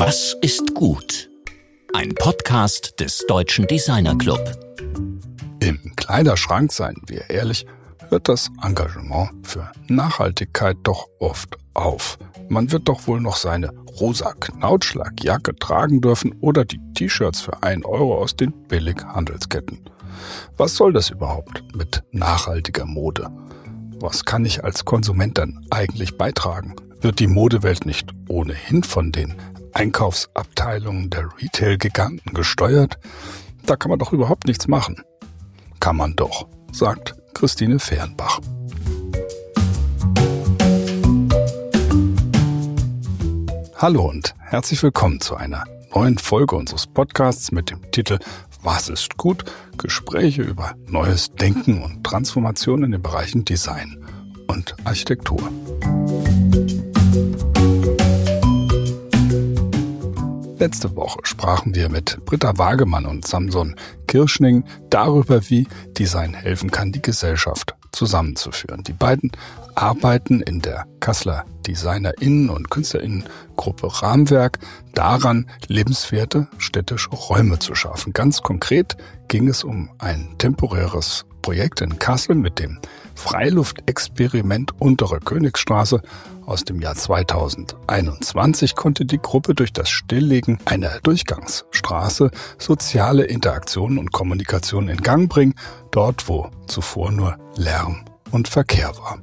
Was ist gut? Ein Podcast des Deutschen Designer Club. Im Kleiderschrank, seien wir ehrlich, hört das Engagement für Nachhaltigkeit doch oft auf. Man wird doch wohl noch seine rosa Knautschlagjacke tragen dürfen oder die T-Shirts für ein Euro aus den Billighandelsketten. Was soll das überhaupt mit nachhaltiger Mode? Was kann ich als Konsument dann eigentlich beitragen? Wird die Modewelt nicht ohnehin von den Einkaufsabteilungen der Retail-Giganten gesteuert? Da kann man doch überhaupt nichts machen. Kann man doch, sagt Christine Fehrenbach. Hallo und herzlich willkommen zu einer neuen Folge unseres Podcasts mit dem Titel Was ist gut? Gespräche über neues Denken und Transformation in den Bereichen Design und Architektur. Letzte Woche sprachen wir mit Britta Wagemann und Samson Kirschning darüber, wie Design helfen kann, die Gesellschaft zusammenzuführen. Die beiden arbeiten in der Kasseler DesignerInnen und KünstlerInnen-Gruppe Rahmenwerk daran, lebenswerte städtische Räume zu schaffen. Ganz konkret ging es um ein temporäres Projekt in Kassel mit dem Freiluftexperiment Untere Königsstraße aus dem Jahr 2021 konnte die Gruppe durch das Stilllegen einer Durchgangsstraße soziale Interaktionen und Kommunikation in Gang bringen, dort wo zuvor nur Lärm und Verkehr war.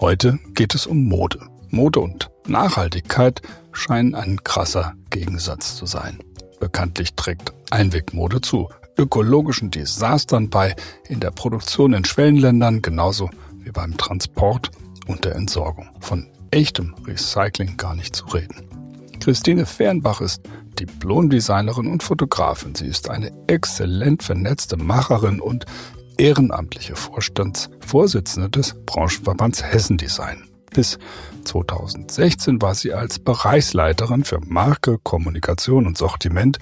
Heute geht es um Mode. Mode und Nachhaltigkeit scheinen ein krasser Gegensatz zu sein. Bekanntlich trägt Einwegmode zu ökologischen Desastern bei, in der Produktion in Schwellenländern genauso wie beim Transport und der Entsorgung. Von echtem Recycling gar nicht zu reden. Christine Fernbach ist Diplomdesignerin und Fotografin. Sie ist eine exzellent vernetzte Macherin und ehrenamtliche Vorstandsvorsitzende des Branchenverbands Hessen Design. Bis 2016 war sie als Bereichsleiterin für Marke, Kommunikation und Sortiment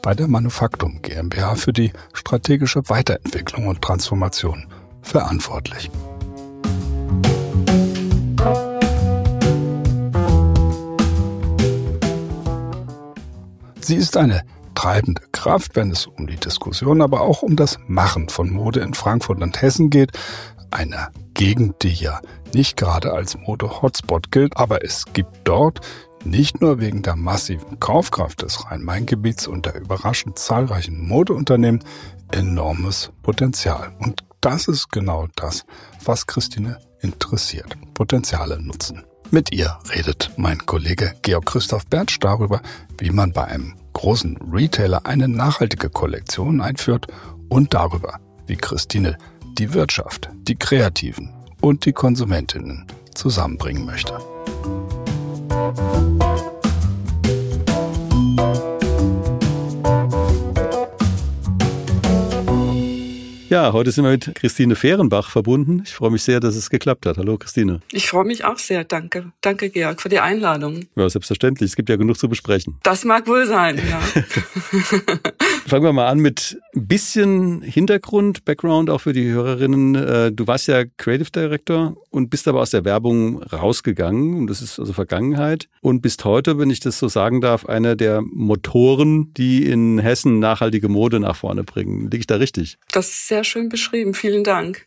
bei der Manufaktum GmbH für die strategische Weiterentwicklung und Transformation verantwortlich. Sie ist eine treibende Kraft, wenn es um die Diskussion, aber auch um das Machen von Mode in Frankfurt und Hessen geht, einer Gegend, die ja nicht gerade als Mode-Hotspot gilt, aber es gibt dort nicht nur wegen der massiven Kaufkraft des Rhein-Main-Gebiets und der überraschend zahlreichen Modeunternehmen enormes Potenzial. Und das ist genau das, was Christine interessiert. Potenziale nutzen. Mit ihr redet mein Kollege Georg Christoph Bertsch darüber, wie man bei einem großen Retailer eine nachhaltige Kollektion einführt und darüber, wie Christine die Wirtschaft, die Kreativen und die Konsumentinnen zusammenbringen möchte. Ja, heute sind wir mit Christine Fehrenbach verbunden. Ich freue mich sehr, dass es geklappt hat. Hallo Christine. Ich freue mich auch sehr. Danke. Danke, Georg, für die Einladung. Ja, selbstverständlich. Es gibt ja genug zu besprechen. Das mag wohl sein, ja. Fangen wir mal an mit bisschen Hintergrund, Background auch für die Hörerinnen. Äh, du warst ja Creative Director und bist aber aus der Werbung rausgegangen. Und das ist also Vergangenheit. Und bist heute, wenn ich das so sagen darf, einer der Motoren, die in Hessen nachhaltige Mode nach vorne bringen. Liege ich da richtig? Das ist sehr schön beschrieben. Vielen Dank.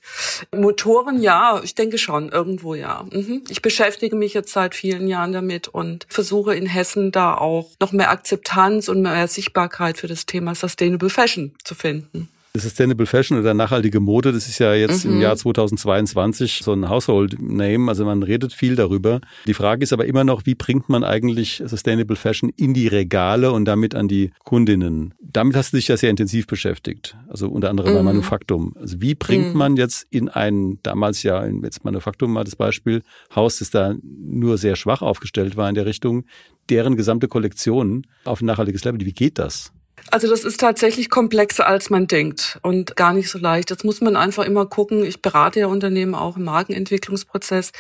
Motoren, ja, ich denke schon, irgendwo ja. Mhm. Ich beschäftige mich jetzt seit vielen Jahren damit und versuche in Hessen da auch noch mehr Akzeptanz und mehr Sichtbarkeit für das Thema Sustainable Fashion zu finden. Sustainable Fashion oder nachhaltige Mode, das ist ja jetzt mhm. im Jahr 2022 so ein Household Name, also man redet viel darüber. Die Frage ist aber immer noch, wie bringt man eigentlich Sustainable Fashion in die Regale und damit an die Kundinnen? Damit hast du dich ja sehr intensiv beschäftigt, also unter anderem mhm. bei Manufaktum. Also wie bringt mhm. man jetzt in ein, damals ja, jetzt Manufaktum mal das Beispiel, Haus, das da nur sehr schwach aufgestellt war in der Richtung, deren gesamte Kollektion auf ein nachhaltiges Level, wie geht das? Also das ist tatsächlich komplexer, als man denkt und gar nicht so leicht. Jetzt muss man einfach immer gucken. Ich berate ja Unternehmen auch im Markenentwicklungsprozess.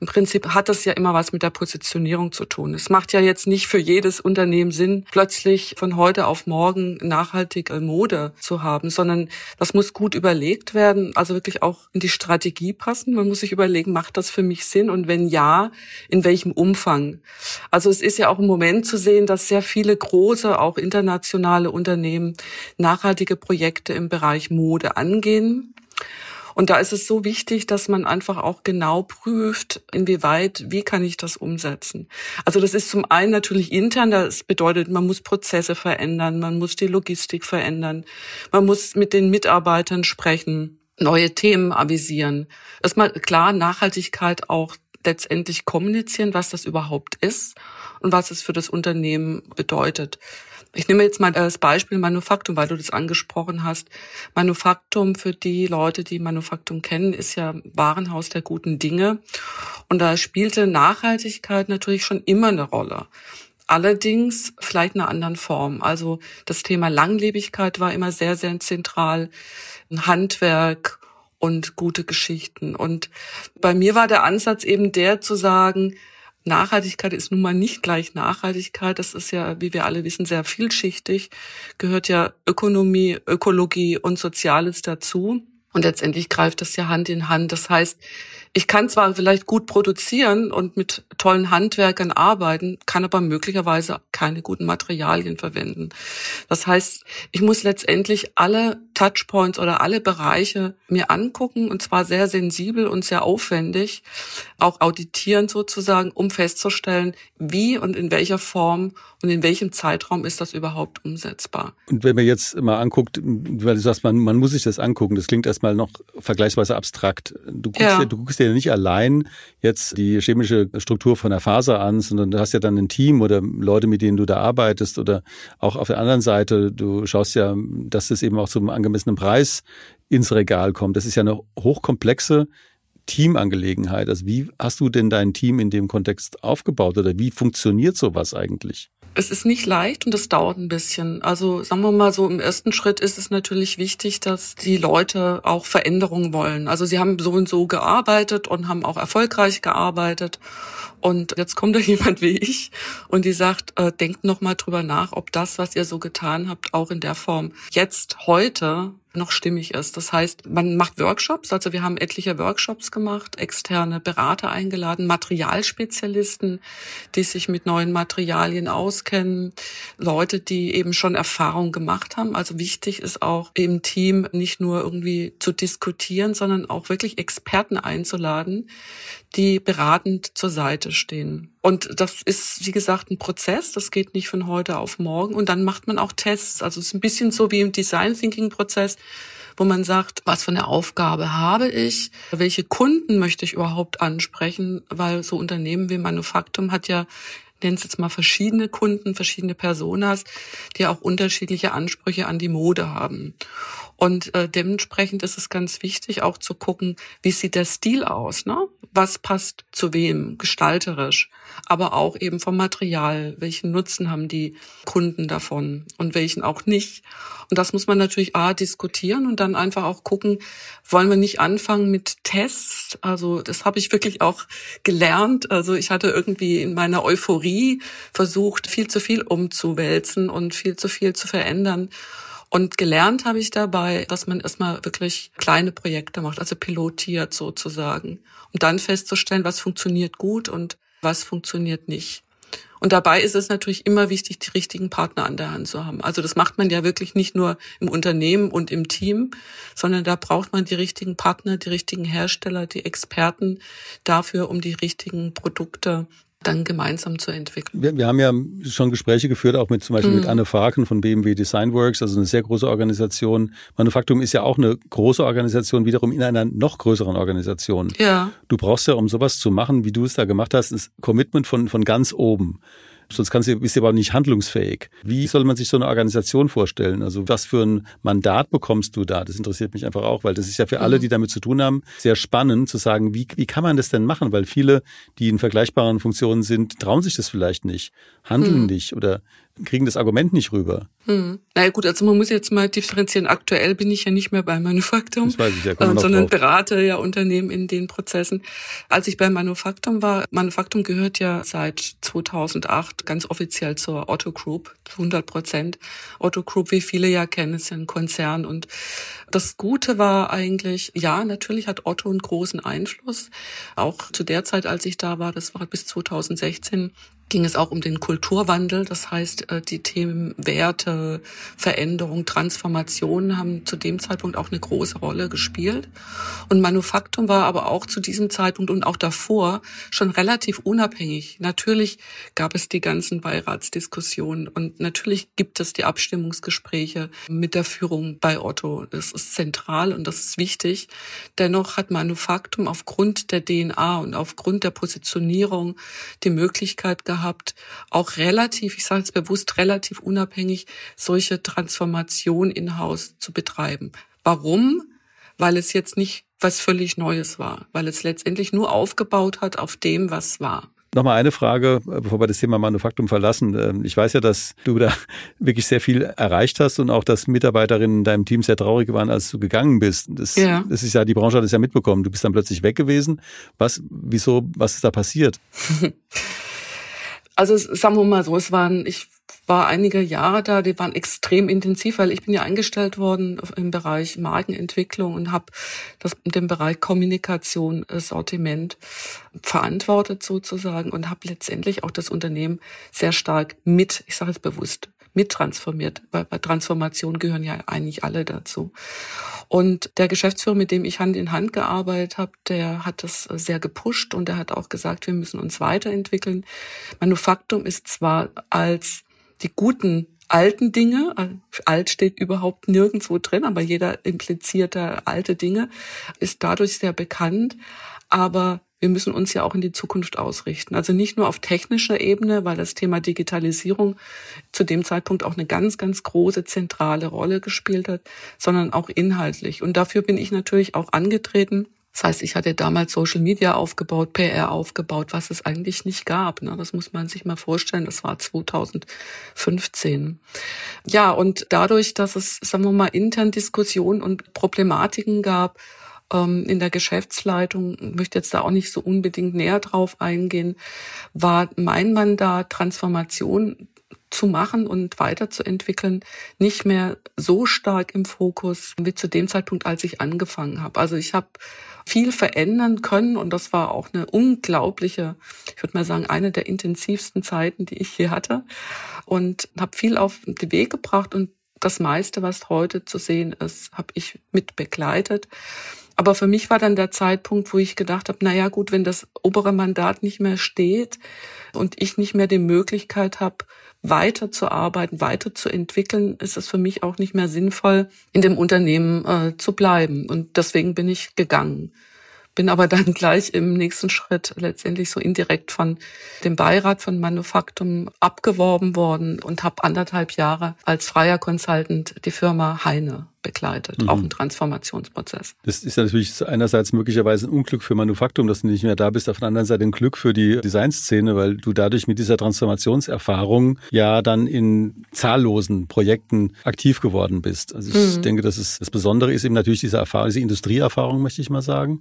Im Prinzip hat das ja immer was mit der Positionierung zu tun. Es macht ja jetzt nicht für jedes Unternehmen Sinn, plötzlich von heute auf morgen nachhaltige Mode zu haben, sondern das muss gut überlegt werden, also wirklich auch in die Strategie passen. Man muss sich überlegen, macht das für mich Sinn und wenn ja, in welchem Umfang? Also es ist ja auch im Moment zu sehen, dass sehr viele große, auch internationale Unternehmen nachhaltige Projekte im Bereich Mode angehen. Und da ist es so wichtig, dass man einfach auch genau prüft, inwieweit, wie kann ich das umsetzen. Also das ist zum einen natürlich intern, das bedeutet, man muss Prozesse verändern, man muss die Logistik verändern, man muss mit den Mitarbeitern sprechen, neue Themen avisieren. Erstmal klar, Nachhaltigkeit auch letztendlich kommunizieren, was das überhaupt ist und was es für das Unternehmen bedeutet. Ich nehme jetzt mal das Beispiel Manufaktum, weil du das angesprochen hast. Manufaktum für die Leute, die Manufaktum kennen, ist ja Warenhaus der guten Dinge. Und da spielte Nachhaltigkeit natürlich schon immer eine Rolle. Allerdings vielleicht in einer anderen Form. Also das Thema Langlebigkeit war immer sehr, sehr zentral. Handwerk und gute Geschichten. Und bei mir war der Ansatz eben der zu sagen, Nachhaltigkeit ist nun mal nicht gleich Nachhaltigkeit. Das ist ja, wie wir alle wissen, sehr vielschichtig. Gehört ja Ökonomie, Ökologie und Soziales dazu. Und letztendlich greift das ja Hand in Hand. Das heißt, ich kann zwar vielleicht gut produzieren und mit tollen Handwerkern arbeiten, kann aber möglicherweise keine guten Materialien verwenden. Das heißt, ich muss letztendlich alle Touchpoints oder alle Bereiche mir angucken und zwar sehr sensibel und sehr aufwendig, auch auditieren sozusagen, um festzustellen, wie und in welcher Form und in welchem Zeitraum ist das überhaupt umsetzbar. Und wenn man jetzt mal anguckt, weil du sagst, man, man muss sich das angucken, das klingt erstmal noch vergleichsweise abstrakt. Du guckst, ja. dir, du guckst dir nicht allein jetzt die chemische Struktur von der Faser an, sondern du hast ja dann ein Team oder Leute, mit denen du da arbeitest oder auch auf der anderen Seite, du schaust ja, dass das eben auch zum angemessenen Preis ins Regal kommt. Das ist ja eine hochkomplexe Teamangelegenheit. Also wie hast du denn dein Team in dem Kontext aufgebaut oder wie funktioniert sowas eigentlich? Es ist nicht leicht und es dauert ein bisschen. Also sagen wir mal so, im ersten Schritt ist es natürlich wichtig, dass die Leute auch Veränderungen wollen. Also sie haben so und so gearbeitet und haben auch erfolgreich gearbeitet. Und jetzt kommt da jemand wie ich und die sagt, äh, denkt noch mal drüber nach, ob das, was ihr so getan habt, auch in der Form jetzt heute noch stimmig ist. Das heißt, man macht Workshops, also wir haben etliche Workshops gemacht, externe Berater eingeladen, Materialspezialisten, die sich mit neuen Materialien auskennen, Leute, die eben schon Erfahrung gemacht haben. Also wichtig ist auch im Team nicht nur irgendwie zu diskutieren, sondern auch wirklich Experten einzuladen, die beratend zur Seite stehen. Und das ist, wie gesagt, ein Prozess. Das geht nicht von heute auf morgen. Und dann macht man auch Tests. Also es ist ein bisschen so wie im Design Thinking Prozess, wo man sagt, was für eine Aufgabe habe ich? Welche Kunden möchte ich überhaupt ansprechen? Weil so Unternehmen wie Manufaktum hat ja nenne es jetzt mal verschiedene Kunden, verschiedene Personas, die auch unterschiedliche Ansprüche an die Mode haben. Und äh, dementsprechend ist es ganz wichtig, auch zu gucken, wie sieht der Stil aus, ne? Was passt zu wem, gestalterisch, aber auch eben vom Material, welchen Nutzen haben die Kunden davon und welchen auch nicht. Und das muss man natürlich A diskutieren und dann einfach auch gucken, wollen wir nicht anfangen mit Tests? Also das habe ich wirklich auch gelernt. Also ich hatte irgendwie in meiner Euphorie versucht, viel zu viel umzuwälzen und viel zu viel zu verändern. Und gelernt habe ich dabei, dass man erstmal wirklich kleine Projekte macht, also pilotiert sozusagen, um dann festzustellen, was funktioniert gut und was funktioniert nicht. Und dabei ist es natürlich immer wichtig, die richtigen Partner an der Hand zu haben. Also das macht man ja wirklich nicht nur im Unternehmen und im Team, sondern da braucht man die richtigen Partner, die richtigen Hersteller, die Experten dafür, um die richtigen Produkte dann gemeinsam zu entwickeln. Wir, wir, haben ja schon Gespräche geführt, auch mit zum Beispiel mhm. mit Anne Faken von BMW Designworks, also eine sehr große Organisation. Manufaktum ist ja auch eine große Organisation, wiederum in einer noch größeren Organisation. Ja. Du brauchst ja, um sowas zu machen, wie du es da gemacht hast, ein Commitment von, von ganz oben sonst kannst du, bist du aber nicht handlungsfähig. Wie soll man sich so eine Organisation vorstellen? Also was für ein Mandat bekommst du da? Das interessiert mich einfach auch, weil das ist ja für alle, mhm. die damit zu tun haben, sehr spannend zu sagen, wie, wie kann man das denn machen? Weil viele, die in vergleichbaren Funktionen sind, trauen sich das vielleicht nicht, handeln mhm. nicht oder kriegen das Argument nicht rüber. Hm. Naja gut, also man muss jetzt mal differenzieren. Aktuell bin ich ja nicht mehr bei Manufaktum, weiß ich, ja, äh, sondern drauf. berate ja Unternehmen in den Prozessen. Als ich bei Manufaktum war, Manufaktum gehört ja seit 2008 ganz offiziell zur Otto Group, 100 Prozent. Otto Group, wie viele ja kennen, ist ja ein Konzern. Und das Gute war eigentlich, ja, natürlich hat Otto einen großen Einfluss. Auch zu der Zeit, als ich da war, das war bis 2016, ging es auch um den Kulturwandel. Das heißt, äh, die Themen Werte, Veränderung, Transformation haben zu dem Zeitpunkt auch eine große Rolle gespielt. Und Manufaktum war aber auch zu diesem Zeitpunkt und auch davor schon relativ unabhängig. Natürlich gab es die ganzen Beiratsdiskussionen und natürlich gibt es die Abstimmungsgespräche mit der Führung bei Otto. Das ist zentral und das ist wichtig. Dennoch hat Manufaktum aufgrund der DNA und aufgrund der Positionierung die Möglichkeit gehabt, gehabt, auch relativ, ich sage jetzt bewusst relativ unabhängig, solche Transformation in-house zu betreiben. Warum? Weil es jetzt nicht was völlig Neues war, weil es letztendlich nur aufgebaut hat auf dem, was war. Nochmal eine Frage, bevor wir das Thema Manufaktum verlassen. Ähm, ich weiß ja, dass du da wirklich sehr viel erreicht hast und auch, dass Mitarbeiterinnen in deinem Team sehr traurig waren, als du gegangen bist. Das, ja. das ist ja, die Branche hat es ja mitbekommen. Du bist dann plötzlich weg gewesen. Was, wieso, was ist da passiert? Also sagen wir mal so, es waren, ich war einige Jahre da, die waren extrem intensiv, weil ich bin ja eingestellt worden im Bereich Markenentwicklung und habe das den Bereich Kommunikation, äh, Sortiment verantwortet sozusagen und habe letztendlich auch das Unternehmen sehr stark mit, ich sage es bewusst, mittransformiert, weil bei Transformation gehören ja eigentlich alle dazu. Und der Geschäftsführer, mit dem ich Hand in Hand gearbeitet habe, der hat das sehr gepusht und er hat auch gesagt, wir müssen uns weiterentwickeln. Manufaktum ist zwar als die guten alten Dinge, alt steht überhaupt nirgendwo drin, aber jeder impliziert da alte Dinge, ist dadurch sehr bekannt. Aber wir müssen uns ja auch in die Zukunft ausrichten. Also nicht nur auf technischer Ebene, weil das Thema Digitalisierung zu dem Zeitpunkt auch eine ganz, ganz große zentrale Rolle gespielt hat, sondern auch inhaltlich. Und dafür bin ich natürlich auch angetreten. Das heißt, ich hatte damals Social Media aufgebaut, PR aufgebaut, was es eigentlich nicht gab. Ne? Das muss man sich mal vorstellen. Das war 2015. Ja, und dadurch, dass es, sagen wir mal, intern Diskussionen und Problematiken gab, in der Geschäftsleitung, möchte jetzt da auch nicht so unbedingt näher drauf eingehen, war mein Mandat, Transformation zu machen und weiterzuentwickeln, nicht mehr so stark im Fokus wie zu dem Zeitpunkt, als ich angefangen habe. Also ich habe viel verändern können und das war auch eine unglaubliche, ich würde mal sagen, eine der intensivsten Zeiten, die ich hier hatte und habe viel auf den Weg gebracht und das meiste, was heute zu sehen ist, habe ich mit begleitet. Aber für mich war dann der Zeitpunkt, wo ich gedacht habe, na ja, gut, wenn das obere Mandat nicht mehr steht und ich nicht mehr die Möglichkeit habe, weiterzuarbeiten, weiterzuentwickeln, ist es für mich auch nicht mehr sinnvoll, in dem Unternehmen äh, zu bleiben. Und deswegen bin ich gegangen bin aber dann gleich im nächsten Schritt letztendlich so indirekt von dem Beirat von Manufaktum abgeworben worden und habe anderthalb Jahre als freier Consultant die Firma Heine begleitet, mhm. auch ein Transformationsprozess. Das ist natürlich einerseits möglicherweise ein Unglück für Manufaktum, dass du nicht mehr da bist, auf der anderen Seite ein Glück für die Designszene, weil du dadurch mit dieser Transformationserfahrung ja dann in zahllosen Projekten aktiv geworden bist. Also ich mhm. denke, dass es das Besondere ist eben natürlich diese Erfahrung, diese Industrieerfahrung, möchte ich mal sagen.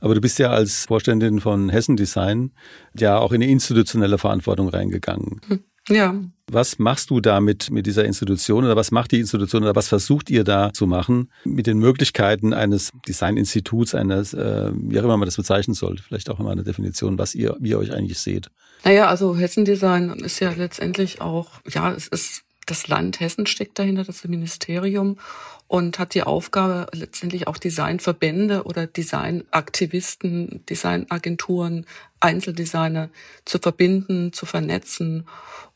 Aber du bist ja als Vorständin von Hessen Design ja auch in eine institutionelle Verantwortung reingegangen. Hm. Ja. Was machst du damit mit dieser Institution oder was macht die Institution oder was versucht ihr da zu machen mit den Möglichkeiten eines Designinstituts, eines, äh, wie auch immer man das bezeichnen sollte, vielleicht auch immer eine Definition, was ihr, wie ihr euch eigentlich seht? Naja, also Hessen Design ist ja letztendlich auch, ja, es ist das Land Hessen steckt dahinter, das Ministerium und hat die Aufgabe, letztendlich auch Designverbände oder Designaktivisten, Designagenturen, Einzeldesigner zu verbinden, zu vernetzen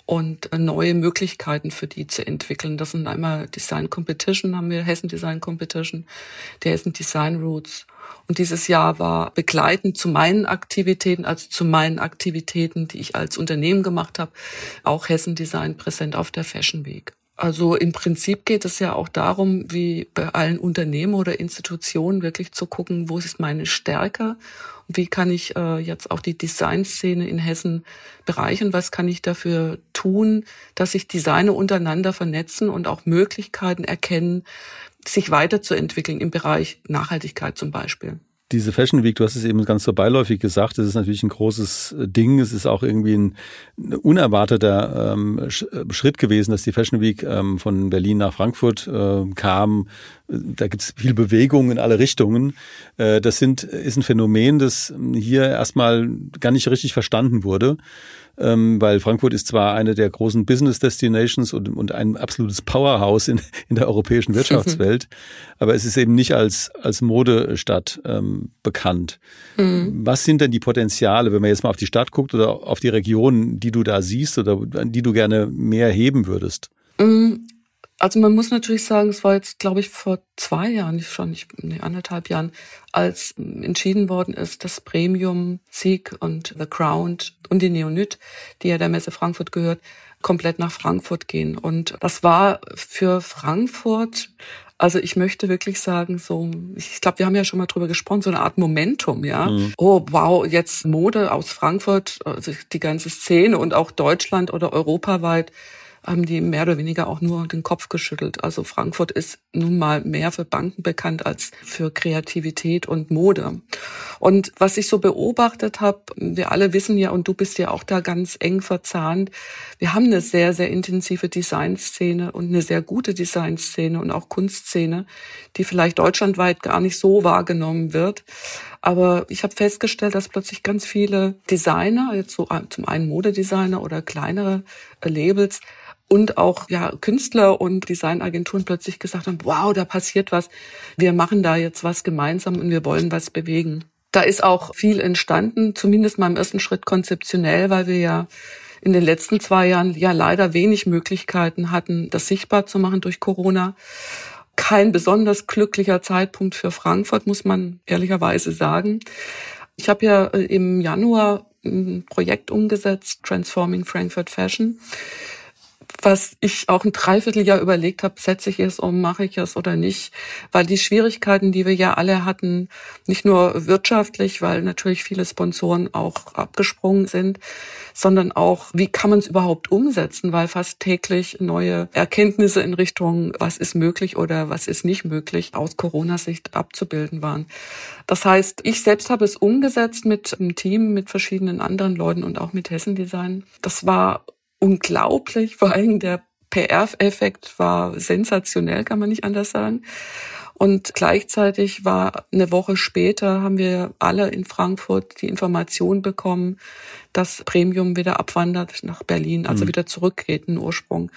und neue Möglichkeiten für die zu entwickeln. Das sind einmal Design Competition, haben wir Hessen Design Competition, der Hessen Design Roots. Und dieses Jahr war begleitend zu meinen Aktivitäten, also zu meinen Aktivitäten, die ich als Unternehmen gemacht habe, auch Hessen Design präsent auf der Fashion Week. Also im Prinzip geht es ja auch darum, wie bei allen Unternehmen oder Institutionen wirklich zu gucken, wo ist meine Stärke wie kann ich äh, jetzt auch die Designszene in Hessen bereichern, was kann ich dafür tun, dass sich Designer untereinander vernetzen und auch Möglichkeiten erkennen, sich weiterzuentwickeln im Bereich Nachhaltigkeit zum Beispiel. Diese Fashion Week, du hast es eben ganz so beiläufig gesagt, das ist natürlich ein großes äh, Ding. Es ist auch irgendwie ein, unerwarteter ähm, äh, Schritt gewesen, dass die Fashion Week ähm, von Berlin nach Frankfurt äh, kam. Da gibt es viel Bewegung in alle Richtungen. Äh, das sind, ist ein Phänomen, das hier erstmal gar nicht richtig verstanden wurde ähm, weil Frankfurt ist zwar eine der großen Business Destinations und, und ein absolutes Powerhouse in, in der europäischen Wirtschaftswelt, aber es ist eben nicht als, als Modestadt ähm, bekannt. Mhm. Was sind denn die Potenziale, wenn man jetzt mal auf die Stadt guckt oder auf die Region, die du da siehst oder die du gerne mehr heben würdest? Mhm. Also man muss natürlich sagen, es war jetzt, glaube ich, vor zwei Jahren, nicht schon, nicht, nee, anderthalb Jahren, als entschieden worden ist, dass Premium, Sieg und The Crown und die Neonit, die ja der Messe Frankfurt gehört, komplett nach Frankfurt gehen. Und das war für Frankfurt also ich möchte wirklich sagen, so, ich glaube, wir haben ja schon mal drüber gesprochen, so eine Art Momentum, ja. Mhm. Oh, wow, jetzt Mode aus Frankfurt, also die ganze Szene und auch Deutschland oder europaweit haben die mehr oder weniger auch nur den Kopf geschüttelt. Also Frankfurt ist nun mal mehr für Banken bekannt als für Kreativität und Mode. Und was ich so beobachtet habe, wir alle wissen ja, und du bist ja auch da ganz eng verzahnt, wir haben eine sehr, sehr intensive Designszene und eine sehr gute Designszene und auch Kunstszene, die vielleicht deutschlandweit gar nicht so wahrgenommen wird. Aber ich habe festgestellt, dass plötzlich ganz viele Designer, jetzt so zum einen Modedesigner oder kleinere Labels, und auch ja Künstler und Designagenturen plötzlich gesagt haben, wow, da passiert was. Wir machen da jetzt was gemeinsam und wir wollen was bewegen. Da ist auch viel entstanden, zumindest mal im ersten Schritt konzeptionell, weil wir ja in den letzten zwei Jahren ja leider wenig Möglichkeiten hatten, das sichtbar zu machen durch Corona. Kein besonders glücklicher Zeitpunkt für Frankfurt, muss man ehrlicherweise sagen. Ich habe ja äh, im Januar ein Projekt umgesetzt, Transforming Frankfurt Fashion was ich auch ein Dreivierteljahr überlegt habe, setze ich es um, mache ich es oder nicht, weil die Schwierigkeiten, die wir ja alle hatten, nicht nur wirtschaftlich, weil natürlich viele Sponsoren auch abgesprungen sind, sondern auch, wie kann man es überhaupt umsetzen, weil fast täglich neue Erkenntnisse in Richtung, was ist möglich oder was ist nicht möglich, aus Corona-Sicht abzubilden waren. Das heißt, ich selbst habe es umgesetzt mit einem Team, mit verschiedenen anderen Leuten und auch mit Hessen Design. Das war unglaublich. Vor allem der PR-Effekt war sensationell, kann man nicht anders sagen. Und gleichzeitig war eine Woche später, haben wir alle in Frankfurt die Information bekommen, dass Premium wieder abwandert nach Berlin, also mhm. wieder zurückgeht in den Ursprung.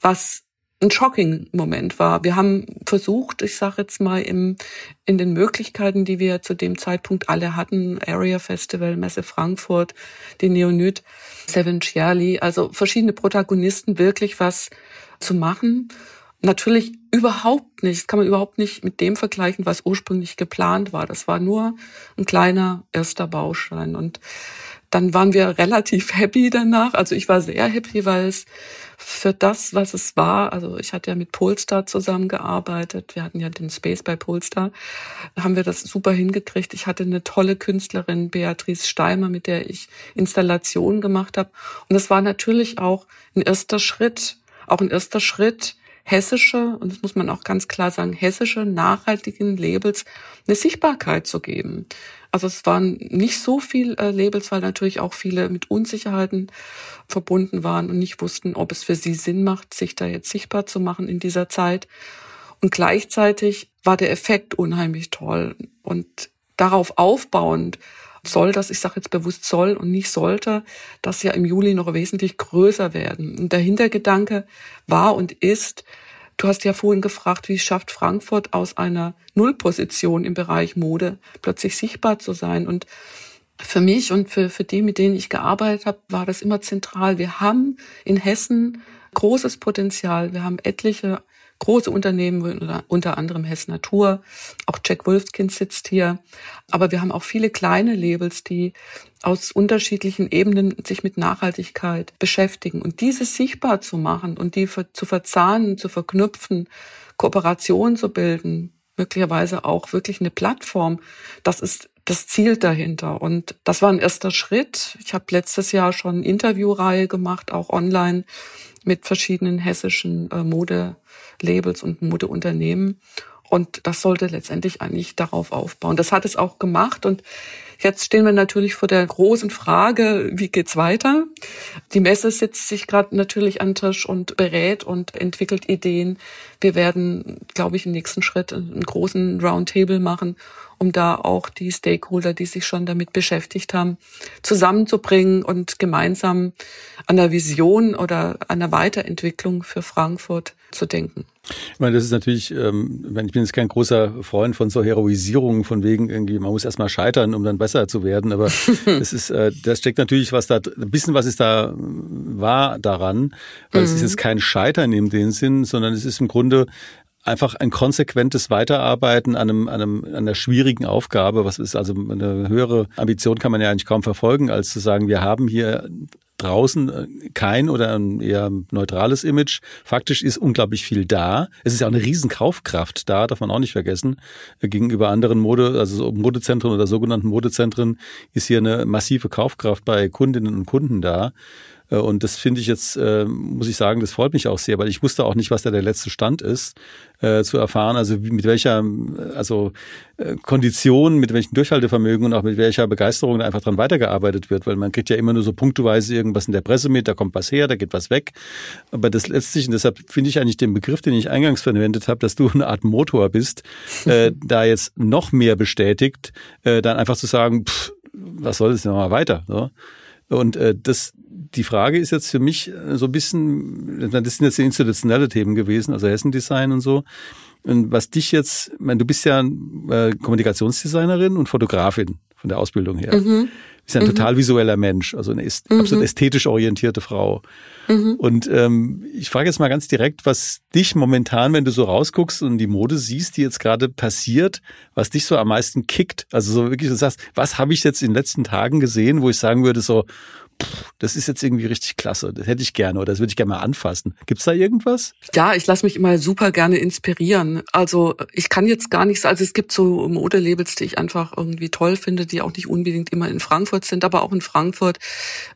Was ein shocking Moment war. Wir haben versucht, ich sage jetzt mal im, in den Möglichkeiten, die wir zu dem Zeitpunkt alle hatten, Area Festival, Messe Frankfurt, die Neonyt, Seven Charlie, also verschiedene Protagonisten wirklich was zu machen. Natürlich überhaupt nicht, kann man überhaupt nicht mit dem vergleichen, was ursprünglich geplant war. Das war nur ein kleiner erster Baustein und dann waren wir relativ happy danach. Also ich war sehr happy, weil es für das, was es war, also ich hatte ja mit Polestar zusammengearbeitet. Wir hatten ja den Space bei Polestar. Haben wir das super hingekriegt. Ich hatte eine tolle Künstlerin, Beatrice Steimer, mit der ich Installationen gemacht habe. Und es war natürlich auch ein erster Schritt, auch ein erster Schritt, hessische, und das muss man auch ganz klar sagen, hessische nachhaltigen Labels eine Sichtbarkeit zu geben. Also es waren nicht so viel äh, Labels, weil natürlich auch viele mit Unsicherheiten verbunden waren und nicht wussten, ob es für sie Sinn macht, sich da jetzt sichtbar zu machen in dieser Zeit. Und gleichzeitig war der Effekt unheimlich toll. Und darauf aufbauend soll das, ich sage jetzt bewusst soll und nicht sollte, das ja im Juli noch wesentlich größer werden. Und der Hintergedanke war und ist, du hast ja vorhin gefragt, wie schafft Frankfurt aus einer Nullposition im Bereich Mode plötzlich sichtbar zu sein. Und für mich und für, für die, mit denen ich gearbeitet habe, war das immer zentral. Wir haben in Hessen großes Potenzial. Wir haben etliche große Unternehmen, unter anderem Hess Natur, auch Jack Wolfskind sitzt hier. Aber wir haben auch viele kleine Labels, die aus unterschiedlichen Ebenen sich mit Nachhaltigkeit beschäftigen und dieses sichtbar zu machen und die zu verzahnen, zu verknüpfen, Kooperation zu bilden, möglicherweise auch wirklich eine Plattform, das ist das Ziel dahinter. Und das war ein erster Schritt. Ich habe letztes Jahr schon eine Interviewreihe gemacht, auch online mit verschiedenen hessischen äh, Modelabels und Modeunternehmen. Und das sollte letztendlich eigentlich darauf aufbauen. Das hat es auch gemacht. Und jetzt stehen wir natürlich vor der großen Frage, wie geht's weiter? Die Messe sitzt sich gerade natürlich an den Tisch und berät und entwickelt Ideen. Wir werden, glaube ich, im nächsten Schritt einen großen Roundtable machen um da auch die Stakeholder, die sich schon damit beschäftigt haben, zusammenzubringen und gemeinsam an der Vision oder an der Weiterentwicklung für Frankfurt zu denken. Ich meine, das ist natürlich, ähm, ich bin jetzt kein großer Freund von so Heroisierungen, von wegen irgendwie, man muss erstmal scheitern, um dann besser zu werden. Aber das ist, äh, das steckt natürlich was da, ein bisschen was ist da wahr daran, weil mhm. es ist mhm. jetzt kein Scheitern in dem Sinn, sondern es ist im Grunde einfach ein konsequentes Weiterarbeiten an, einem, an, einem, an einer schwierigen Aufgabe. Was ist also eine höhere Ambition kann man ja eigentlich kaum verfolgen, als zu sagen, wir haben hier draußen äh, kein oder ein eher neutrales Image. Faktisch ist unglaublich viel da. Es ist ja auch eine riesen da, darf man auch nicht vergessen. Gegenüber anderen Mode, also Modezentren oder sogenannten Modezentren ist hier eine massive Kaufkraft bei Kundinnen und Kunden da. Äh, und das finde ich jetzt, äh, muss ich sagen, das freut mich auch sehr, weil ich wusste auch nicht, was da der letzte Stand ist, äh, zu erfahren. Also mit welcher, also Kondition, mit welchem Durchhaltevermögen und auch mit welcher Begeisterung da einfach dran weitergearbeitet wird, weil man kriegt ja immer nur so punktuweise irgendwas in der Presse mit, da kommt was her, da geht was weg. Aber das letztlich, und deshalb finde ich eigentlich den Begriff, den ich eingangs verwendet habe, dass du eine Art Motor bist, äh, da jetzt noch mehr bestätigt, äh, dann einfach zu sagen, pff, was soll das denn mal weiter? So? Und äh, das, die Frage ist jetzt für mich äh, so ein bisschen, das sind jetzt institutionelle Themen gewesen, also Hessendesign und so. Und was dich jetzt, ich meine, du bist ja äh, Kommunikationsdesignerin und Fotografin von der Ausbildung her. Mhm. Bist ja ein mhm. total visueller Mensch, also eine mhm. absolut ästhetisch orientierte Frau. Mhm. Und ähm, ich frage jetzt mal ganz direkt, was dich momentan, wenn du so rausguckst und die Mode siehst, die jetzt gerade passiert, was dich so am meisten kickt. Also so wirklich, du sagst, was habe ich jetzt in den letzten Tagen gesehen, wo ich sagen würde, so, das ist jetzt irgendwie richtig klasse, das hätte ich gerne oder das würde ich gerne mal anfassen. Gibt's da irgendwas? Ja, ich lasse mich immer super gerne inspirieren. Also ich kann jetzt gar nichts, also es gibt so Modelabels, die ich einfach irgendwie toll finde, die auch nicht unbedingt immer in Frankfurt sind, aber auch in Frankfurt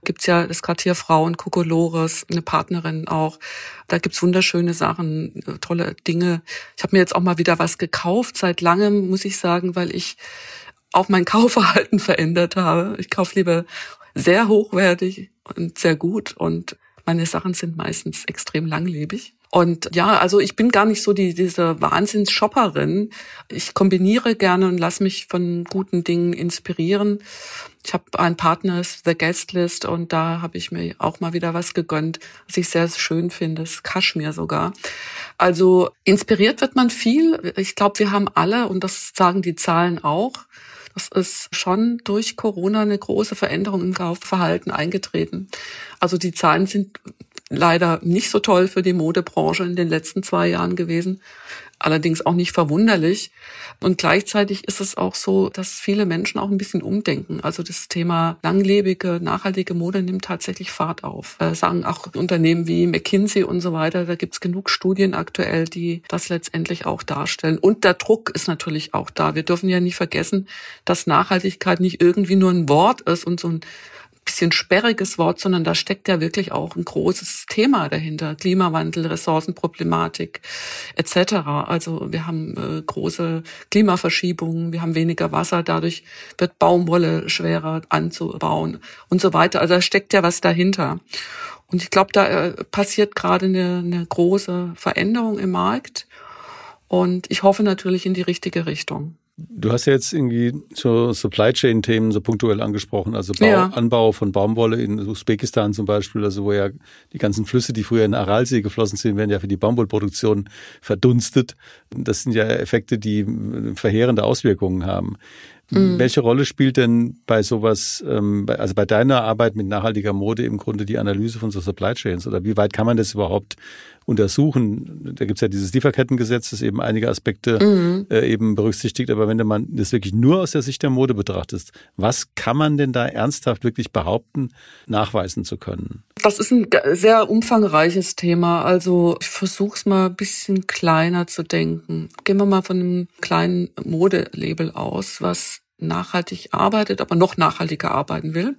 gibt's ja das Quartier Frauen, Kokolores, eine Partnerin auch. Da gibt's wunderschöne Sachen, tolle Dinge. Ich habe mir jetzt auch mal wieder was gekauft, seit langem, muss ich sagen, weil ich auch mein Kaufverhalten verändert habe. Ich kaufe lieber sehr hochwertig und sehr gut und meine Sachen sind meistens extrem langlebig. Und ja, also ich bin gar nicht so die, diese Wahnsinns-Shopperin. Ich kombiniere gerne und lasse mich von guten Dingen inspirieren. Ich habe einen Partner, The Guest List, und da habe ich mir auch mal wieder was gegönnt, was ich sehr schön finde, das Kaschmir sogar. Also inspiriert wird man viel. Ich glaube, wir haben alle, und das sagen die Zahlen auch, es ist schon durch Corona eine große Veränderung im Kaufverhalten eingetreten. Also die Zahlen sind leider nicht so toll für die Modebranche in den letzten zwei Jahren gewesen. Allerdings auch nicht verwunderlich. Und gleichzeitig ist es auch so, dass viele Menschen auch ein bisschen umdenken. Also das Thema langlebige, nachhaltige Mode nimmt tatsächlich Fahrt auf. Äh, sagen auch Unternehmen wie McKinsey und so weiter, da gibt's genug Studien aktuell, die das letztendlich auch darstellen. Und der Druck ist natürlich auch da. Wir dürfen ja nicht vergessen, dass Nachhaltigkeit nicht irgendwie nur ein Wort ist und so ein bisschen sperriges Wort, sondern da steckt ja wirklich auch ein großes Thema dahinter. Klimawandel, Ressourcenproblematik etc. Also wir haben äh, große Klimaverschiebungen, wir haben weniger Wasser, dadurch wird Baumwolle schwerer anzubauen und so weiter. Also da steckt ja was dahinter. Und ich glaube, da äh, passiert gerade eine, eine große Veränderung im Markt. Und ich hoffe natürlich in die richtige Richtung. Du hast ja jetzt irgendwie so Supply Chain Themen so punktuell angesprochen, also Bau, ja. Anbau von Baumwolle in Usbekistan zum Beispiel, also wo ja die ganzen Flüsse, die früher in den Aralsee geflossen sind, werden ja für die Baumwollproduktion verdunstet. Das sind ja Effekte, die verheerende Auswirkungen haben. Mhm. Welche Rolle spielt denn bei sowas, ähm, also bei deiner Arbeit mit nachhaltiger Mode im Grunde die Analyse von so Supply Chains oder wie weit kann man das überhaupt untersuchen. Da gibt es ja dieses Lieferkettengesetz, das eben einige Aspekte mhm. äh, eben berücksichtigt. Aber wenn du man das wirklich nur aus der Sicht der Mode betrachtest, was kann man denn da ernsthaft wirklich behaupten, nachweisen zu können? Das ist ein sehr umfangreiches Thema. Also ich versuche es mal ein bisschen kleiner zu denken. Gehen wir mal von einem kleinen Modelabel aus, was nachhaltig arbeitet, aber noch nachhaltiger arbeiten will.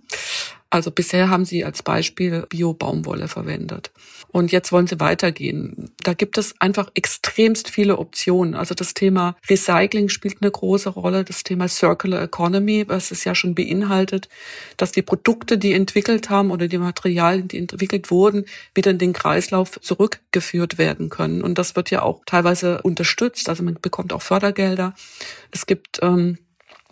Also bisher haben sie als Beispiel Bio-Baumwolle verwendet. Und jetzt wollen sie weitergehen. Da gibt es einfach extremst viele Optionen. Also das Thema Recycling spielt eine große Rolle. Das Thema Circular Economy, was es ja schon beinhaltet, dass die Produkte, die entwickelt haben oder die Materialien, die entwickelt wurden, wieder in den Kreislauf zurückgeführt werden können. Und das wird ja auch teilweise unterstützt. Also man bekommt auch Fördergelder. Es gibt ähm,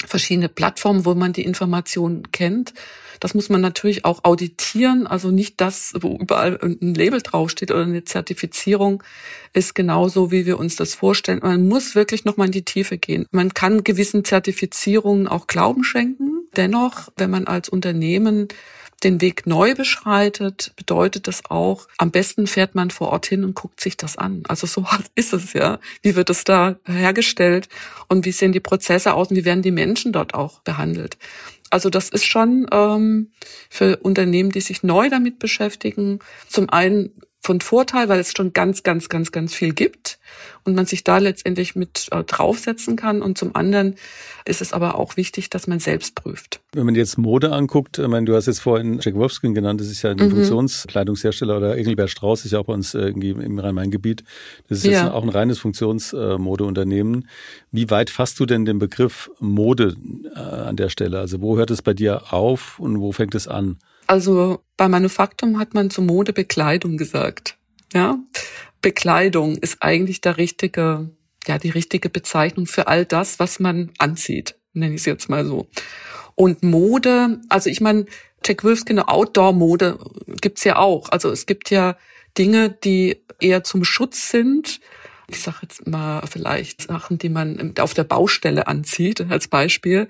verschiedene Plattformen, wo man die Informationen kennt. Das muss man natürlich auch auditieren. Also nicht das, wo überall ein Label draufsteht oder eine Zertifizierung ist genauso, wie wir uns das vorstellen. Man muss wirklich nochmal in die Tiefe gehen. Man kann gewissen Zertifizierungen auch Glauben schenken. Dennoch, wenn man als Unternehmen den Weg neu beschreitet, bedeutet das auch, am besten fährt man vor Ort hin und guckt sich das an. Also so ist es ja. Wie wird es da hergestellt und wie sehen die Prozesse aus und wie werden die Menschen dort auch behandelt? Also das ist schon ähm, für Unternehmen, die sich neu damit beschäftigen, zum einen von Vorteil, weil es schon ganz, ganz, ganz, ganz viel gibt und man sich da letztendlich mit äh, draufsetzen kann. Und zum anderen ist es aber auch wichtig, dass man selbst prüft. Wenn man jetzt Mode anguckt, ich meine, du hast jetzt vorhin Jack Wolfskin genannt, das ist ja ein mhm. Funktionskleidungshersteller oder Engelbert Strauß ist ja auch bei uns irgendwie im Rhein-Main-Gebiet. Das ist ja. jetzt auch ein reines Funktionsmodeunternehmen. Wie weit fasst du denn den Begriff Mode äh, an der Stelle? Also wo hört es bei dir auf und wo fängt es an? Also bei Manufaktum hat man zur Mode Bekleidung gesagt. Ja, Bekleidung ist eigentlich der richtige, ja, die richtige Bezeichnung für all das, was man anzieht, nenne ich es jetzt mal so. Und Mode, also ich meine, Jack Wolfskin Outdoor-Mode gibt's ja auch. Also es gibt ja Dinge, die eher zum Schutz sind. Ich sage jetzt mal vielleicht Sachen, die man auf der Baustelle anzieht, als Beispiel.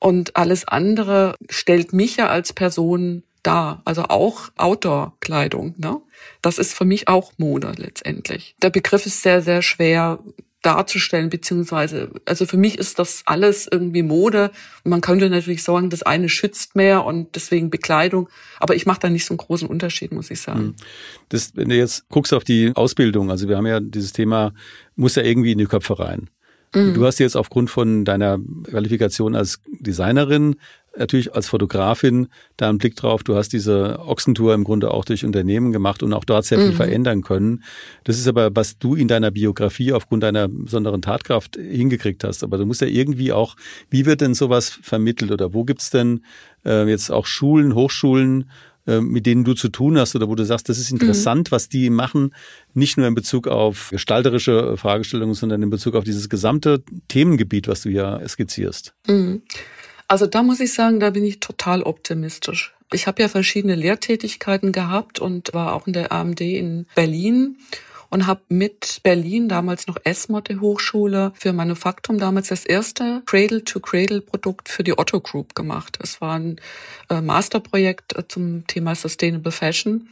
Und alles andere stellt mich ja als Person da. Also auch Outdoor-Kleidung. Ne? Das ist für mich auch Mode letztendlich. Der Begriff ist sehr, sehr schwer darzustellen, beziehungsweise, also für mich ist das alles irgendwie Mode. Und man könnte natürlich sagen, das eine schützt mehr und deswegen Bekleidung. Aber ich mache da nicht so einen großen Unterschied, muss ich sagen. Hm. Das, wenn du jetzt guckst auf die Ausbildung, also wir haben ja dieses Thema, muss ja irgendwie in die Köpfe rein. Mhm. Du hast jetzt aufgrund von deiner Qualifikation als Designerin natürlich als Fotografin da einen Blick drauf. Du hast diese Ochsentour im Grunde auch durch Unternehmen gemacht und auch dort sehr viel mhm. verändern können. Das ist aber, was du in deiner Biografie aufgrund deiner besonderen Tatkraft hingekriegt hast. Aber du musst ja irgendwie auch, wie wird denn sowas vermittelt oder wo gibt's denn äh, jetzt auch Schulen, Hochschulen, äh, mit denen du zu tun hast oder wo du sagst, das ist interessant, mhm. was die machen, nicht nur in Bezug auf gestalterische Fragestellungen, sondern in Bezug auf dieses gesamte Themengebiet, was du ja skizzierst. Mhm. Also da muss ich sagen, da bin ich total optimistisch. Ich habe ja verschiedene Lehrtätigkeiten gehabt und war auch in der AMD in Berlin und habe mit Berlin, damals noch S-Motte Hochschule, für Manufaktum damals das erste Cradle-to-Cradle-Produkt für die Otto Group gemacht. Es war ein äh, Masterprojekt äh, zum Thema Sustainable Fashion.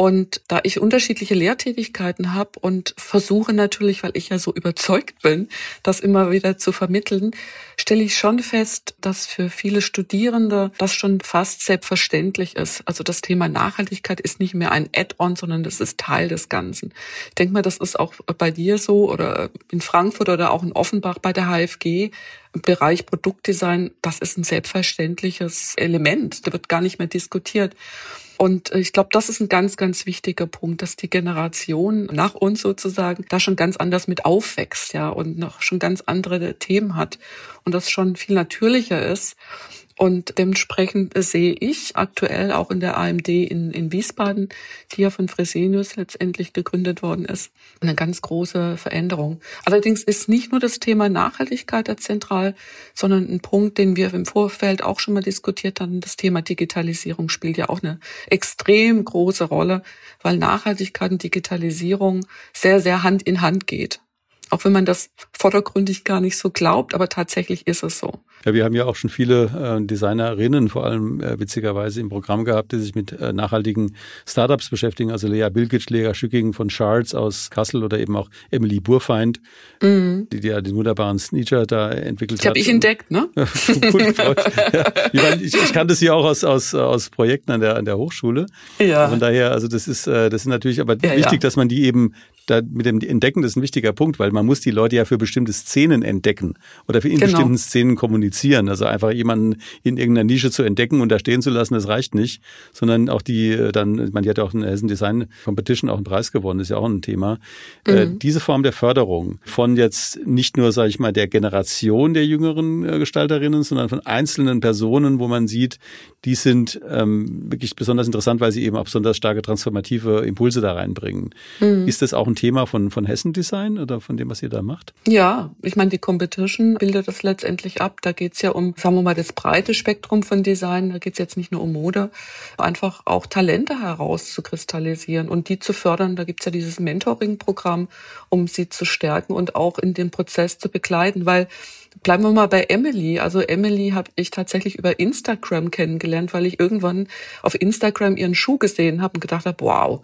Und da ich unterschiedliche Lehrtätigkeiten habe und versuche natürlich, weil ich ja so überzeugt bin, das immer wieder zu vermitteln, stelle ich schon fest, dass für viele Studierende das schon fast selbstverständlich ist. Also das Thema Nachhaltigkeit ist nicht mehr ein Add-on, sondern das ist Teil des Ganzen. Ich denke mal, das ist auch bei dir so oder in Frankfurt oder auch in Offenbach bei der HFG. Im Bereich Produktdesign, das ist ein selbstverständliches Element. Da wird gar nicht mehr diskutiert. Und ich glaube, das ist ein ganz, ganz wichtiger Punkt, dass die Generation nach uns sozusagen da schon ganz anders mit aufwächst, ja, und noch schon ganz andere Themen hat und das schon viel natürlicher ist. Und dementsprechend sehe ich aktuell auch in der AMD in, in Wiesbaden, die ja von Fresenius letztendlich gegründet worden ist, eine ganz große Veränderung. Allerdings ist nicht nur das Thema Nachhaltigkeit da zentral, sondern ein Punkt, den wir im Vorfeld auch schon mal diskutiert haben, das Thema Digitalisierung spielt ja auch eine extrem große Rolle, weil Nachhaltigkeit und Digitalisierung sehr, sehr Hand in Hand geht. Auch wenn man das vordergründig gar nicht so glaubt, aber tatsächlich ist es so. Ja, wir haben ja auch schon viele äh, Designerinnen, vor allem äh, witzigerweise im Programm gehabt, die sich mit äh, nachhaltigen Startups beschäftigen. Also Lea Bilgic, Lea Schücking von Shards aus Kassel oder eben auch Emily Burfeind, mhm. die, die ja den wunderbaren Sneaker da entwickelt die hat. Die habe ich entdeckt, ne? Gut, ja. ich, ich kannte sie auch aus, aus, aus Projekten an der, an der Hochschule. Ja. Von daher, also das ist, äh, das ist natürlich aber ja, wichtig, ja. dass man die eben da mit dem Entdecken das ist ein wichtiger Punkt, weil man muss die Leute ja für bestimmte Szenen entdecken oder für in genau. bestimmten Szenen kommunizieren. Also einfach jemanden in irgendeiner Nische zu entdecken und da stehen zu lassen, das reicht nicht, sondern auch die äh, dann, man die hat ja auch in Hessen Design Competition auch einen Preis gewonnen, ist ja auch ein Thema. Äh, mhm. Äh, diese Form der Förderung von jetzt nicht nur, sage ich mal, der Generation der jüngeren äh, Gestalterinnen, sondern von einzelnen Personen, wo man sieht, die sind ähm, wirklich besonders interessant, weil sie eben auch besonders starke transformative Impulse da reinbringen. Mhm. Ist das auch ein Thema von, von Hessen Design oder von dem, was ihr da macht? Ja, ich meine, die Competition bildet das letztendlich ab. Da geht's ja um, sagen wir mal, das breite Spektrum von Design. Da geht's jetzt nicht nur um Mode, einfach auch Talente herauszukristallisieren und die zu fördern. Da gibt's ja dieses Mentoring-Programm, um sie zu stärken und auch in dem Prozess zu begleiten, weil Bleiben wir mal bei Emily. Also Emily habe ich tatsächlich über Instagram kennengelernt, weil ich irgendwann auf Instagram ihren Schuh gesehen habe und gedacht habe, wow,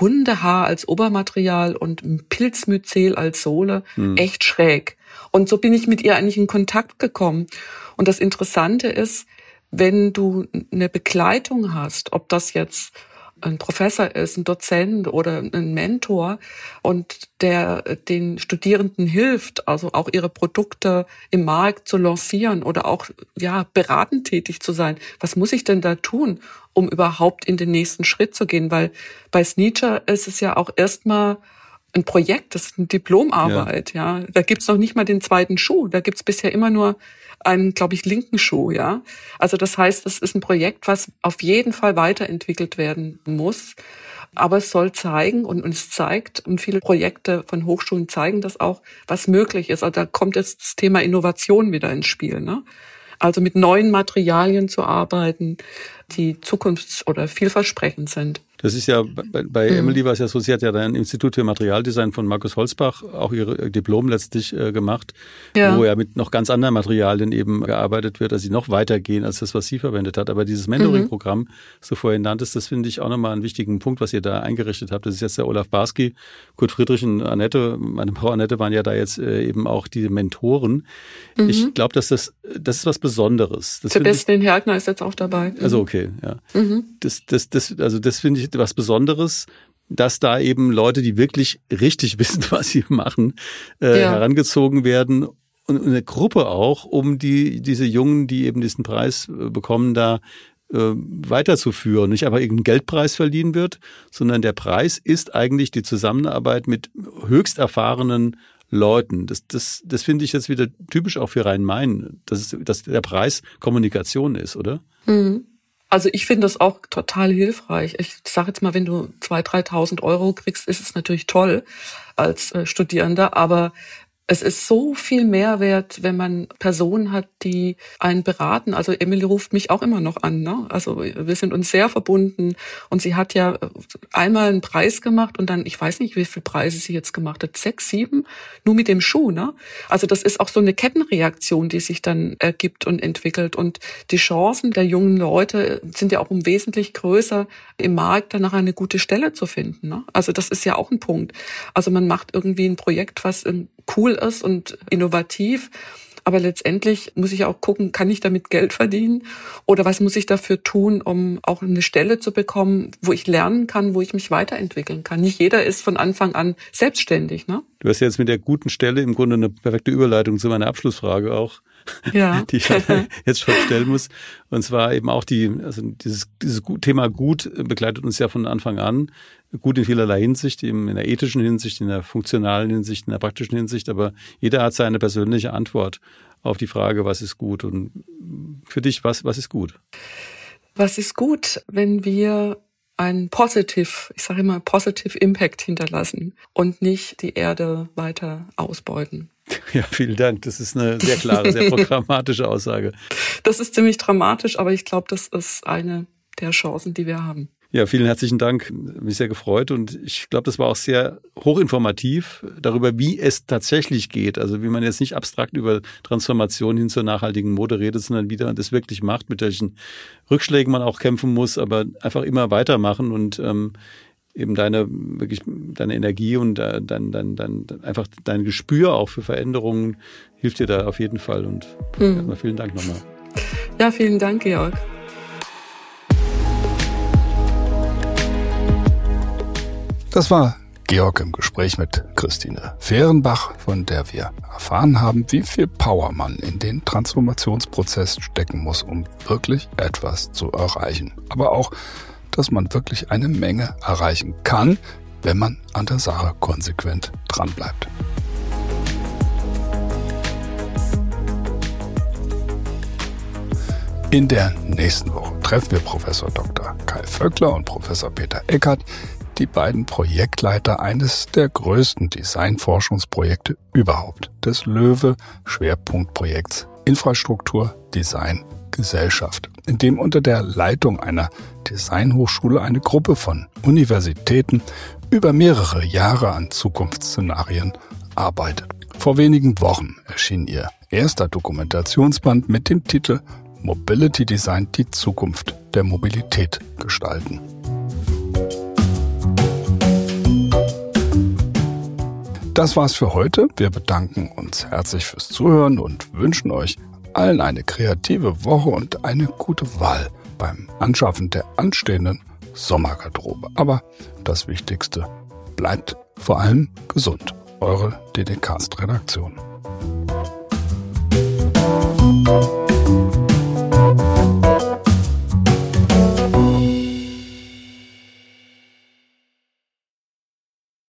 Hundehaar als Obermaterial und Pilzmyzel als Sohle, hm. echt schräg. Und so bin ich mit ihr eigentlich in Kontakt gekommen. Und das Interessante ist, wenn du eine Begleitung hast, ob das jetzt ein Professor ist, ein Dozent oder ein Mentor und der den Studierenden hilft, also auch ihre Produkte im Markt zu lancieren oder auch ja beratend tätig zu sein. Was muss ich denn da tun, um überhaupt in den nächsten Schritt zu gehen? Weil bei Sneacher ist es ja auch erstmal ein Projekt, das ist eine Diplomarbeit, ja. ja. Da gibt's noch nicht mal den zweiten Schuh. Da gibt's bisher immer nur einen, glaube ich, linken Schuh, ja. Also das heißt, das ist ein Projekt, was auf jeden Fall weiterentwickelt werden muss. Aber es soll zeigen und, es zeigt, und viele Projekte von Hochschulen zeigen das auch, was möglich ist. Also da kommt jetzt das Thema Innovation wieder ins Spiel. Ne? Also mit neuen Materialien zu arbeiten, die zukunfts- oder vielversprechend sind. Das ist ja, bei, bei mhm. Emily war es ja so, sie hat ja dann im Institut für Materialdesign von Markus Holzbach auch ihr Diplom letztlich äh, gemacht, ja. wo ja mit noch ganz anderen Materialien eben gearbeitet wird, dass sie noch weitergehen als das, was sie verwendet hat. Aber dieses Mentoring-Programm, mhm. so vorhin nanntest, das finde ich auch nochmal einen wichtigen Punkt, was ihr da eingerichtet habt. Das ist jetzt der Olaf Barski, Kurt Friedrich und Annette, meine Frau Annette waren ja da jetzt äh, eben auch die Mentoren. Mhm. Ich glaube, dass das, das ist was Besonderes. Das Sebastian Hergner ist jetzt auch dabei. Also okay, ja. Mhm. Das, das, das, also das finde ich was Besonderes, dass da eben Leute, die wirklich richtig wissen, was sie machen, äh, ja. herangezogen werden und eine Gruppe auch, um die diese Jungen, die eben diesen Preis äh, bekommen, da äh, weiterzuführen. Nicht einfach irgendein Geldpreis verliehen wird, sondern der Preis ist eigentlich die Zusammenarbeit mit höchst erfahrenen Leuten. Das, das, das finde ich jetzt wieder typisch auch für Rhein-Main, dass, dass der Preis Kommunikation ist, oder? Mhm. Also ich finde das auch total hilfreich. Ich sage jetzt mal, wenn du 2.000, 3.000 Euro kriegst, ist es natürlich toll als äh, Studierender, aber es ist so viel Mehrwert, wenn man Personen hat, die einen beraten. Also Emily ruft mich auch immer noch an. Ne? Also wir sind uns sehr verbunden. Und sie hat ja einmal einen Preis gemacht und dann, ich weiß nicht, wie viele Preise sie jetzt gemacht hat, sechs, sieben, nur mit dem Schuh. Ne? Also das ist auch so eine Kettenreaktion, die sich dann ergibt und entwickelt. Und die Chancen der jungen Leute sind ja auch um wesentlich größer, im Markt danach eine gute Stelle zu finden. Ne? Also das ist ja auch ein Punkt. Also man macht irgendwie ein Projekt, was cool ist und innovativ. Aber letztendlich muss ich auch gucken, kann ich damit Geld verdienen oder was muss ich dafür tun, um auch eine Stelle zu bekommen, wo ich lernen kann, wo ich mich weiterentwickeln kann. Nicht jeder ist von Anfang an selbstständig. Ne? Du hast jetzt mit der guten Stelle im Grunde eine perfekte Überleitung zu meiner Abschlussfrage auch. Ja. die ich jetzt schon stellen muss. Und zwar eben auch die, also dieses, dieses Thema Gut begleitet uns ja von Anfang an gut in vielerlei Hinsicht, eben in der ethischen Hinsicht, in der funktionalen Hinsicht, in der praktischen Hinsicht, aber jeder hat seine persönliche Antwort auf die Frage, was ist gut und für dich, was, was ist gut? Was ist gut, wenn wir einen positive, ich sage immer positive Impact hinterlassen und nicht die Erde weiter ausbeuten? Ja, vielen Dank. Das ist eine sehr klare, sehr programmatische Aussage. Das ist ziemlich dramatisch, aber ich glaube, das ist eine der Chancen, die wir haben. Ja, vielen herzlichen Dank. Mich sehr gefreut und ich glaube, das war auch sehr hochinformativ darüber, wie es tatsächlich geht. Also wie man jetzt nicht abstrakt über Transformation hin zur nachhaltigen Mode redet, sondern wie man das wirklich macht, mit welchen Rückschlägen man auch kämpfen muss, aber einfach immer weitermachen und ähm, eben deine wirklich deine Energie und dein, dein, dein, dein einfach dein Gespür auch für Veränderungen hilft dir da auf jeden Fall und mhm. vielen Dank nochmal. Ja, vielen Dank, Georg. Das war Georg im Gespräch mit Christine Fehrenbach, von der wir erfahren haben, wie viel Power man in den Transformationsprozess stecken muss, um wirklich etwas zu erreichen. Aber auch, dass man wirklich eine Menge erreichen kann, wenn man an der Sache konsequent dranbleibt. In der nächsten Woche treffen wir Professor Dr. Kai Vöckler und Professor Peter Eckert die beiden Projektleiter eines der größten Designforschungsprojekte überhaupt, des Löwe Schwerpunktprojekts Infrastruktur, Design, Gesellschaft, in dem unter der Leitung einer Designhochschule eine Gruppe von Universitäten über mehrere Jahre an Zukunftsszenarien arbeitet. Vor wenigen Wochen erschien ihr erster Dokumentationsband mit dem Titel Mobility Design die Zukunft der Mobilität gestalten. Das war's für heute. Wir bedanken uns herzlich fürs Zuhören und wünschen euch allen eine kreative Woche und eine gute Wahl beim Anschaffen der anstehenden Sommergarderobe. Aber das Wichtigste, bleibt vor allem gesund. Eure DDcast-Redaktion.